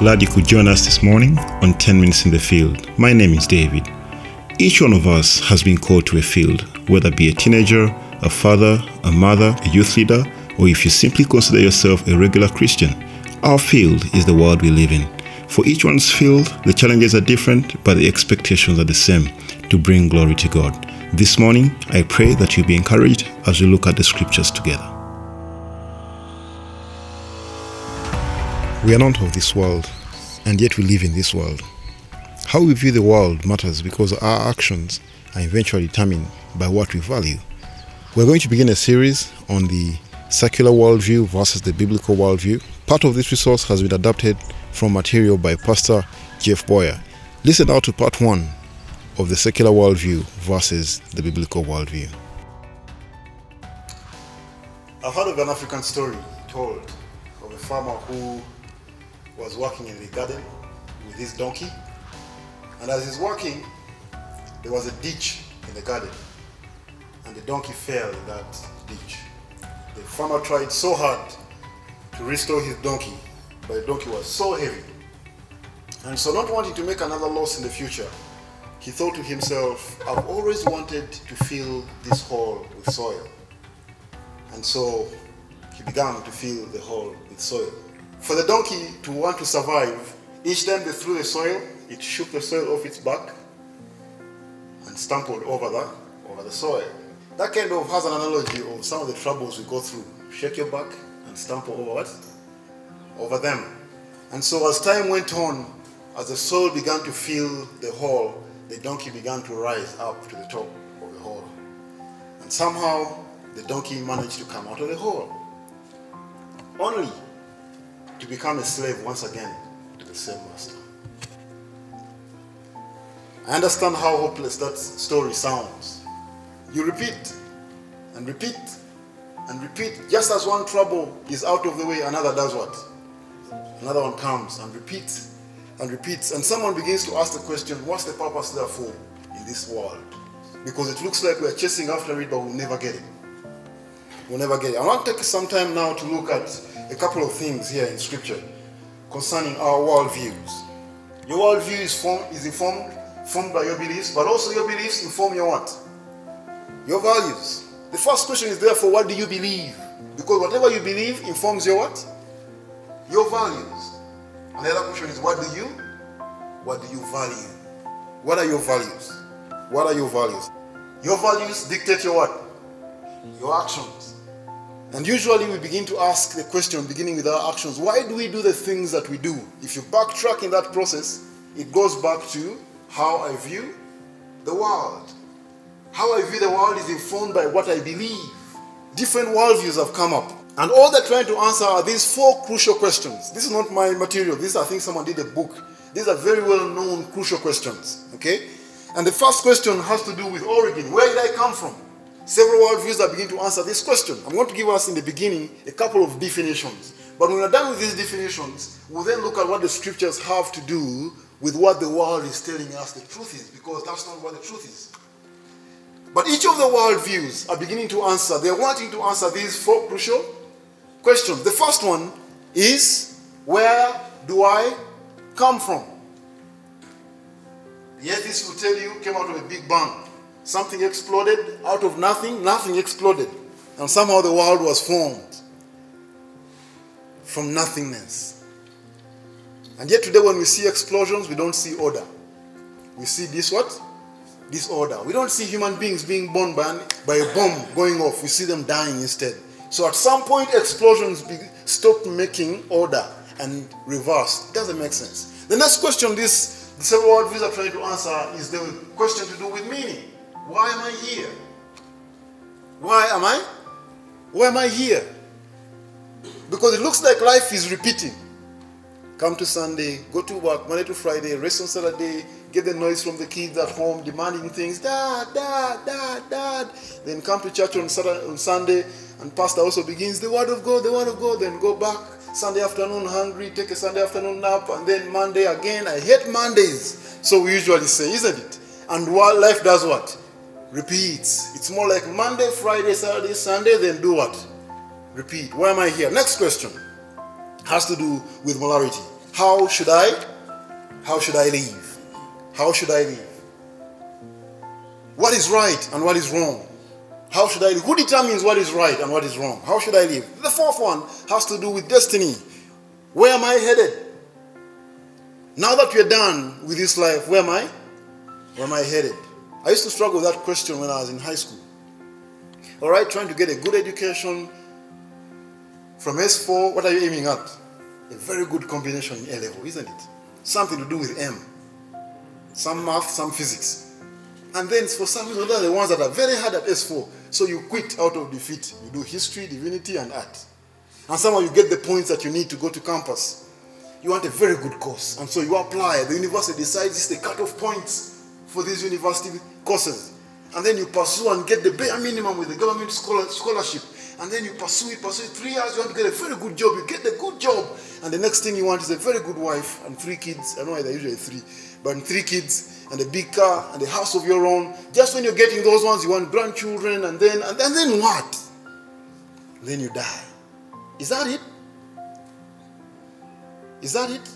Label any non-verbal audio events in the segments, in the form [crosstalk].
Glad you could join us this morning on 10 Minutes in the Field. My name is David. Each one of us has been called to a field, whether be a teenager, a father, a mother, a youth leader, or if you simply consider yourself a regular Christian. Our field is the world we live in. For each one's field, the challenges are different, but the expectations are the same to bring glory to God. This morning, I pray that you'll be encouraged as we look at the scriptures together. We are not of this world, and yet we live in this world. How we view the world matters because our actions are eventually determined by what we value. We're going to begin a series on the secular worldview versus the biblical worldview. Part of this resource has been adapted from material by Pastor Jeff Boyer. Listen now to part one of the secular worldview versus the biblical worldview. I've heard of an African story told of a farmer who was walking in the garden with his donkey. And as he's walking, there was a ditch in the garden. And the donkey fell in that ditch. The farmer tried so hard to restore his donkey, but the donkey was so heavy. And so, not wanting to make another loss in the future, he thought to himself, I've always wanted to fill this hole with soil. And so he began to fill the hole with soil. For the donkey to want to survive, each time they threw the soil, it shook the soil off its back and stumbled over the, over the soil. That kind of has an analogy of some of the troubles we go through. Shake your back and stumble over what? Over them. And so as time went on, as the soil began to fill the hole, the donkey began to rise up to the top of the hole. And somehow the donkey managed to come out of the hole. Only to become a slave once again to the same master. I understand how hopeless that story sounds. You repeat and repeat and repeat. Just as one trouble is out of the way, another does what? Another one comes and repeats and repeats. And someone begins to ask the question what's the purpose, therefore, in this world? Because it looks like we're chasing after it, but we'll never get it. We'll never get it. I want to take some time now to look at a couple of things here in Scripture concerning our worldviews. Your worldview is, formed, is informed, formed by your beliefs, but also your beliefs inform your what? Your values. The first question is therefore, what do you believe? Because whatever you believe informs your what? Your values. And the other question is, what do you? What do you value? What are your values? What are your values? Your values dictate your what? Your actions. And usually we begin to ask the question, beginning with our actions, why do we do the things that we do? If you backtrack in that process, it goes back to how I view the world. How I view the world is informed by what I believe. Different worldviews have come up. And all they're trying to answer are these four crucial questions. This is not my material. This, I think, someone did a book. These are very well known crucial questions. Okay? And the first question has to do with origin. Where did I come from? Several worldviews that begin to answer this question. I'm going to give us in the beginning a couple of definitions. But when we're done with these definitions, we'll then look at what the scriptures have to do with what the world is telling us the truth is, because that's not what the truth is. But each of the worldviews are beginning to answer, they're wanting to answer these four crucial questions. The first one is where do I come from? The atheist will tell you came out of a big bang. Something exploded out of nothing, nothing exploded. And somehow the world was formed from nothingness. And yet today when we see explosions, we don't see order. We see this what? Disorder. We don't see human beings being born by, an, by a bomb going off. We see them dying instead. So at some point, explosions be, stop making order and reverse. It doesn't make sense. The next question this several worldviews are trying to answer is the question to do with meaning. Why am I here? Why am I? Why am I here? Because it looks like life is repeating. Come to Sunday, go to work Monday to Friday, rest on Saturday, get the noise from the kids at home demanding things, dad, dad, dad, dad. Then come to church on, Saturday, on Sunday, and pastor also begins the word of God, the word of God. Then go back Sunday afternoon hungry, take a Sunday afternoon nap, and then Monday again. I hate Mondays. So we usually say, isn't it? And what life does what? Repeats. It's more like Monday, Friday, Saturday, Sunday, then do what? Repeat. Why am I here? Next question has to do with morality. how should I, how should I live? How should I live? What is right and what is wrong? How should I live? Who determines what is right and what is wrong? How should I live? The fourth one has to do with destiny. Where am I headed? Now that we're done with this life, where am I? Where am I headed? I used to struggle with that question when I was in high school. All right, trying to get a good education from S4, what are you aiming at? A very good combination in A level, isn't it? Something to do with M. Some math, some physics. And then for some reason, those are the ones that are very hard at S4. So you quit out of defeat. You do history, divinity, and art. And somehow you get the points that you need to go to campus. You want a very good course. And so you apply. The university decides it's the cutoff points for these university courses. And then you pursue and get the bare minimum with the government scholarship. And then you pursue it, pursue it. Three years, you want to get a very good job. You get the good job. And the next thing you want is a very good wife and three kids. I know they're usually three, but three kids and a big car and a house of your own. Just when you're getting those ones, you want grandchildren, and then and then, then what? Then you die. Is that it? Is that it?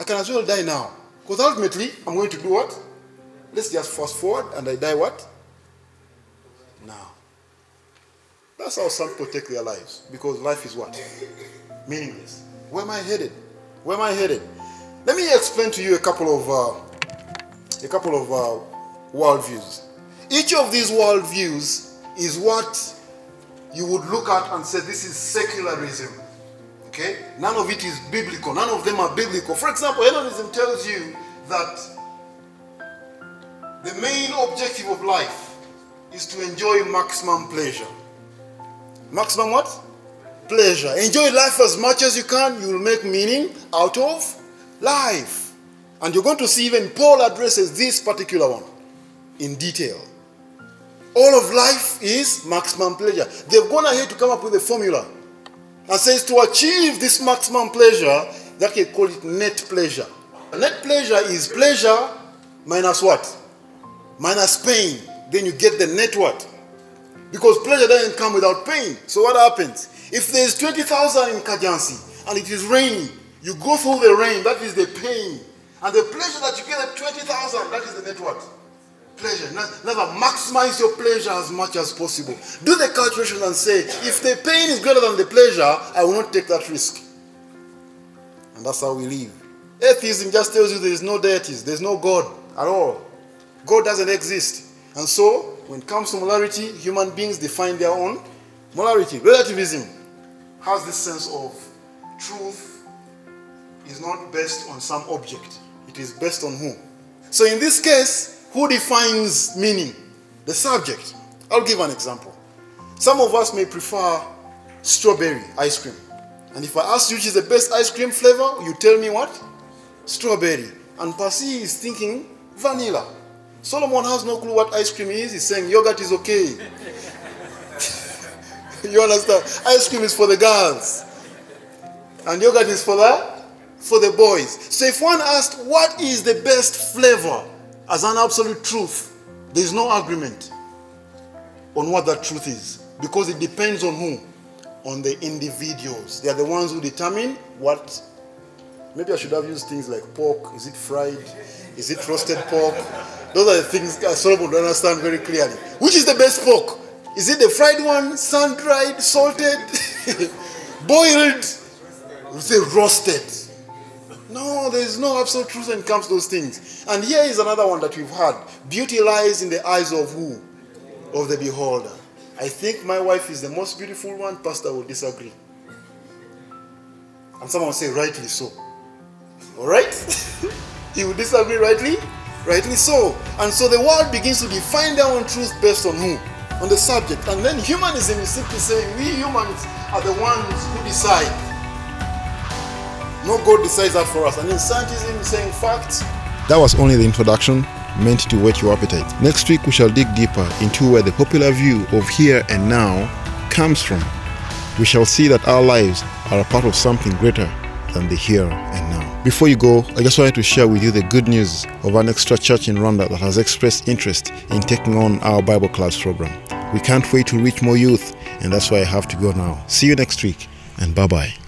I can as well die now. Because ultimately, I'm going to do what? Let's just fast forward and I die what? Now. That's how some people take their lives. Because life is what? Meaningless. Where am I headed? Where am I headed? Let me explain to you a couple of uh, a couple of uh, worldviews. Each of these worldviews is what you would look at and say this is secularism. Okay? None of it is biblical. None of them are biblical. For example, hedonism tells you that the main objective of life is to enjoy maximum pleasure. Maximum what? Pleasure. Enjoy life as much as you can. You will make meaning out of life. And you're going to see even Paul addresses this particular one in detail. All of life is maximum pleasure. They've gone ahead to come up with a formula and says to achieve this maximum pleasure, that can call it net pleasure. Net pleasure is pleasure minus what? Minus pain. Then you get the net what? Because pleasure doesn't come without pain. So what happens? If there's 20,000 in Kajansi and it is raining, you go through the rain, that is the pain. And the pleasure that you get at 20,000, that is the net what? pleasure. Never maximize your pleasure as much as possible. Do the calculation and say, if the pain is greater than the pleasure, I will not take that risk. And that's how we live. Atheism just tells you there is no deities, there's no God at all. God doesn't exist. And so, when it comes to morality, human beings define their own morality. Relativism has this sense of truth is not based on some object, it is based on who. So, in this case, who defines meaning? The subject. I'll give an example. Some of us may prefer strawberry ice cream. And if I ask you which is the best ice cream flavor, you tell me what? Strawberry. And Pasi is thinking vanilla. Solomon has no clue what ice cream is. He's saying yogurt is okay. [laughs] you understand? Ice cream is for the girls. And yogurt is for the for the boys. So if one asked what is the best flavor, as an absolute truth, there is no agreement on what that truth is because it depends on who? On the individuals. They are the ones who determine what. Maybe I should have used things like pork. Is it fried? Is it roasted pork? Those are the things Solomon will understand very clearly. Which is the best pork? Is it the fried one, sun dried, salted, [laughs] boiled? We say roasted. No, there is no absolute truth when it comes to those things. And here is another one that we've had. Beauty lies in the eyes of who? Of the beholder. I think my wife is the most beautiful one. Pastor will disagree. And someone will say, rightly so. All right? he [laughs] will disagree, rightly? Rightly so. And so the world begins to define their own truth based on who? On the subject. And then humanism is simply saying we humans are the ones who decide no God decides that for us. And in scientism, saying facts. That was only the introduction meant to whet your appetite. Next week, we shall dig deeper into where the popular view of here and now comes from. We shall see that our lives are a part of something greater than the here and now. Before you go, I just wanted to share with you the good news of an extra church in Rwanda that has expressed interest in taking on our Bible class program. We can't wait to reach more youth, and that's why I have to go now. See you next week, and bye bye.